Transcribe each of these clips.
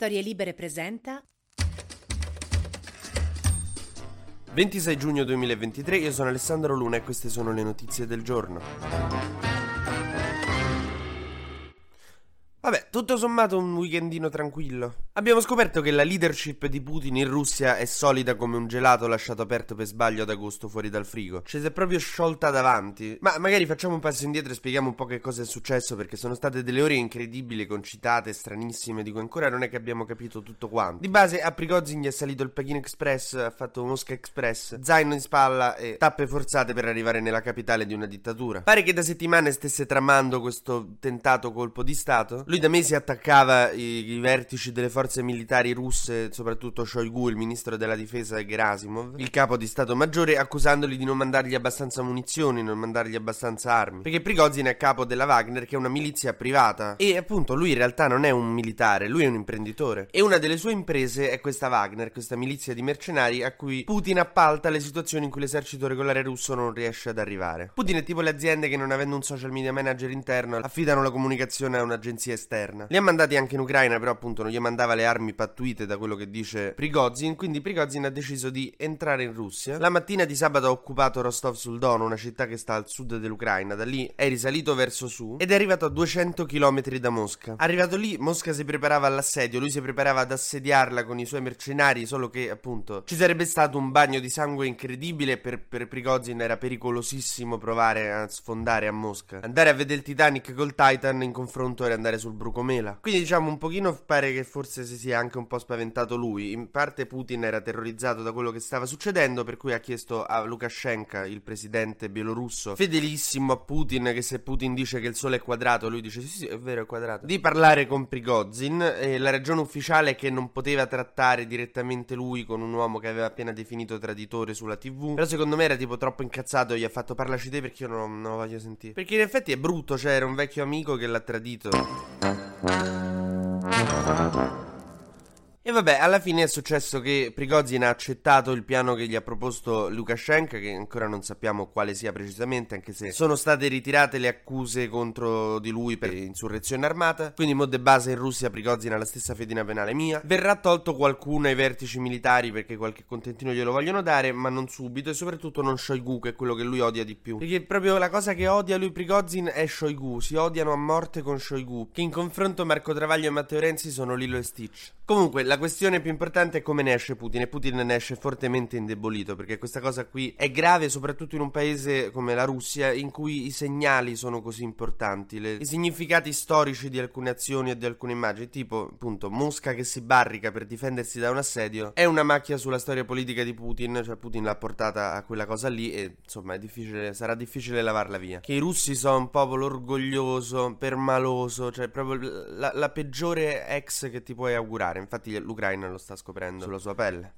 Storie Libere presenta 26 giugno 2023, io sono Alessandro Luna e queste sono le notizie del giorno. Vabbè, tutto sommato un weekendino tranquillo. Abbiamo scoperto che la leadership di Putin in Russia è solida come un gelato lasciato aperto per sbaglio ad agosto fuori dal frigo. Ci si è proprio sciolta davanti. Ma magari facciamo un passo indietro e spieghiamo un po' che cosa è successo perché sono state delle ore incredibili con citate stranissime di cui ancora non è che abbiamo capito tutto quanto. Di base a Prigozhin gli è salito il Pechino Express, ha fatto Mosca Express, zaino in spalla e tappe forzate per arrivare nella capitale di una dittatura. Pare che da settimane stesse tramando questo tentato colpo di stato. Lui da mesi attaccava i, i, vertici delle forze militari russe, soprattutto Shoigu, il ministro della difesa, Gerasimov, il capo di Stato Maggiore, accusandoli di non mandargli abbastanza munizioni, non mandargli abbastanza armi. Perché Prigozhin è capo della Wagner, che è una milizia privata. E appunto lui in realtà non è un militare, lui è un imprenditore. E una delle sue imprese è questa Wagner, questa milizia di mercenari a cui Putin appalta le situazioni in cui l'esercito regolare russo non riesce ad arrivare. Putin è tipo le aziende che non avendo un social media manager interno affidano la comunicazione a un'agenzia esterna esterna. Li ha mandati anche in Ucraina, però appunto non gli mandava le armi pattuite da quello che dice Prigozhin, quindi Prigozhin ha deciso di entrare in Russia. La mattina di sabato ha occupato Rostov sul Don, una città che sta al sud dell'Ucraina. Da lì è risalito verso su ed è arrivato a 200 km da Mosca. Arrivato lì, Mosca si preparava all'assedio, lui si preparava ad assediarla con i suoi mercenari, solo che appunto ci sarebbe stato un bagno di sangue incredibile per, per Prigozhin era pericolosissimo provare a sfondare a Mosca. Andare a vedere il Titanic col Titan in confronto era andare sul bruco mela. Quindi diciamo un pochino pare che forse si sia anche un po' spaventato lui. In parte Putin era terrorizzato da quello che stava succedendo, per cui ha chiesto a Lukashenko, il presidente bielorusso, fedelissimo a Putin, che se Putin dice che il sole è quadrato, lui dice sì sì è vero è quadrato, di parlare con Prigozhin. E la ragione ufficiale è che non poteva trattare direttamente lui con un uomo che aveva appena definito traditore sulla tv. Però secondo me era tipo troppo incazzato e gli ha fatto parlaci te perché io non, non lo voglio sentire. Perché in effetti è brutto, cioè era un vecchio amico che l'ha tradito. Thank you. E vabbè, alla fine è successo che Prigozhin ha accettato il piano che gli ha proposto Lukashenko, che ancora non sappiamo quale sia precisamente, anche se sono state ritirate le accuse contro di lui per insurrezione armata. Quindi, mo de base in Russia Prigozhin ha la stessa fedina penale mia. Verrà tolto qualcuno ai vertici militari perché qualche contentino glielo vogliono dare, ma non subito. E soprattutto non Shoigu, che è quello che lui odia di più. Perché proprio la cosa che odia lui Prigozhin è Shoigu. Si odiano a morte con Shoigu, che in confronto Marco Travaglio e Matteo Renzi sono Lilo e Stitch. Comunque, la questione più importante è come ne esce Putin e Putin ne esce fortemente indebolito perché questa cosa qui è grave soprattutto in un paese come la Russia in cui i segnali sono così importanti, le, i significati storici di alcune azioni e di alcune immagini, tipo appunto Mosca che si barrica per difendersi da un assedio, è una macchia sulla storia politica di Putin, cioè Putin l'ha portata a quella cosa lì e insomma difficile, sarà difficile lavarla via. Che i russi sono un popolo orgoglioso, permaloso, cioè proprio la, la peggiore ex che ti puoi augurare. Infatti l'Ucraina lo sta scoprendo sulla sua pelle.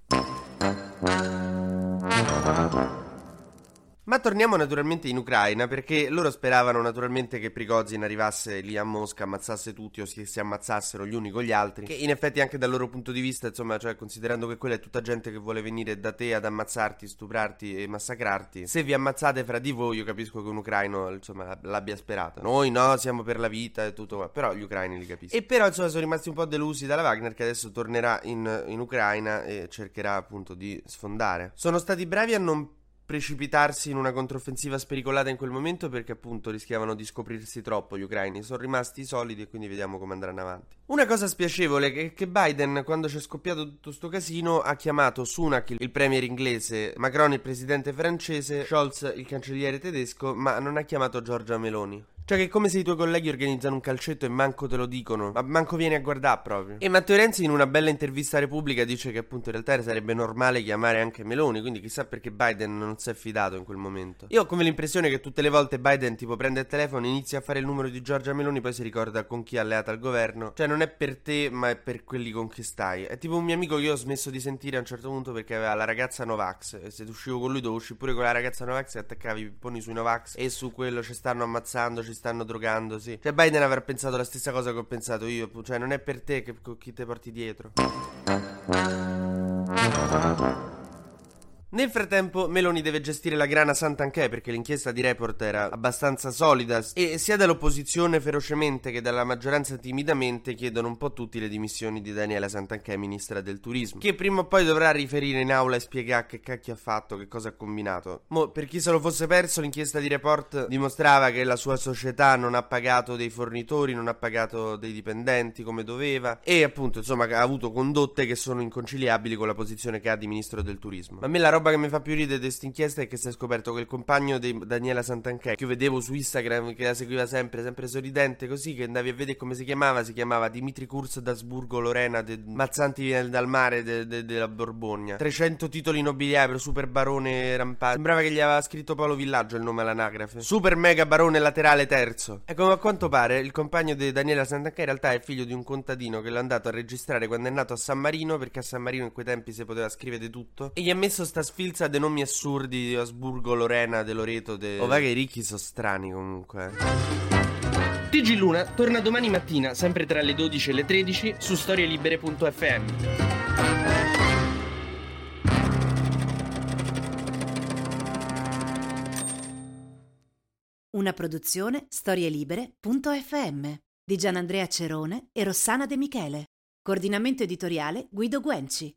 Ma torniamo naturalmente in Ucraina perché loro speravano naturalmente che Prigozhin arrivasse lì a Mosca, ammazzasse tutti o si, si ammazzassero gli uni con gli altri. Che in effetti anche dal loro punto di vista, insomma, cioè considerando che quella è tutta gente che vuole venire da te ad ammazzarti, stuprarti e massacrarti, se vi ammazzate fra di voi io capisco che un ucraino insomma l'abbia sperato. Noi no, siamo per la vita e tutto, però gli ucraini li capiscono. E però insomma sono rimasti un po' delusi dalla Wagner che adesso tornerà in, in Ucraina e cercherà appunto di sfondare. Sono stati bravi a non precipitarsi in una controffensiva spericolata in quel momento perché appunto rischiavano di scoprirsi troppo gli ucraini. Sono rimasti solidi e quindi vediamo come andranno avanti. Una cosa spiacevole è che Biden, quando c'è scoppiato tutto sto casino, ha chiamato Sunak, il premier inglese, Macron il presidente francese, Scholz il cancelliere tedesco, ma non ha chiamato Giorgia Meloni. Cioè che è come se i tuoi colleghi organizzano un calcetto e manco te lo dicono, ma manco vieni a guardare proprio. E Matteo Renzi in una bella intervista a Repubblica dice che appunto in realtà sarebbe normale chiamare anche Meloni, quindi chissà perché Biden non si è fidato in quel momento. Io ho come l'impressione che tutte le volte Biden tipo prende il telefono, inizia a fare il numero di Giorgia Meloni, poi si ricorda con chi è alleata al governo. Cioè non è per te, ma è per quelli con chi stai. È tipo un mio amico che io ho smesso di sentire a un certo punto perché aveva la ragazza Novax e se uscivo con lui dovevo uscire pure con la ragazza Novax e attaccavi i pipponi sui Novax e su quello ci stanno ammazzando, ci stanno drogando, sì. Cioè Biden avrà pensato la stessa cosa che ho pensato io, cioè non è per te che chi te porti dietro. Nel frattempo Meloni deve gestire la grana Sant'Anché perché l'inchiesta di Report era abbastanza solida e sia dall'opposizione ferocemente che dalla maggioranza timidamente chiedono un po' tutti le dimissioni di Daniela Sant'Anché, ministra del turismo, che prima o poi dovrà riferire in aula e spiegare che cacchio ha fatto, che cosa ha combinato. Mo, per chi se lo fosse perso, l'inchiesta di Report dimostrava che la sua società non ha pagato dei fornitori, non ha pagato dei dipendenti come doveva e appunto insomma ha avuto condotte che sono inconciliabili con la posizione che ha di ministro del turismo. Ma me la roba che mi fa più ridere di questa inchiesta è che si è scoperto che il compagno di Daniela Santanchè, che io vedevo su Instagram, che la seguiva sempre, sempre sorridente così, che andavi a vedere come si chiamava, si chiamava Dimitri Kurz d'Asburgo Lorena, de Mazzanti dal mare de, de, della Borbogna. 300 titoli nobiliari, super barone rampante. Sembrava che gli aveva scritto Paolo Villaggio il nome all'anagrafe. Super mega barone laterale terzo. Ecco, a quanto pare il compagno di Daniela Santanchè in realtà è figlio di un contadino che l'ha andato a registrare quando è nato a San Marino, perché a San Marino in quei tempi si poteva scrivere di tutto. E gli ha messo sta sfilza dei nomi assurdi di Asburgo, Lorena, De Loreto, de... Oh, va che i ricchi sono strani comunque. TG Luna torna domani mattina, sempre tra le 12 e le 13, su storielibere.fm. Una produzione storielibere.fm di Gianandrea Cerone e Rossana De Michele. Coordinamento editoriale Guido Guenci.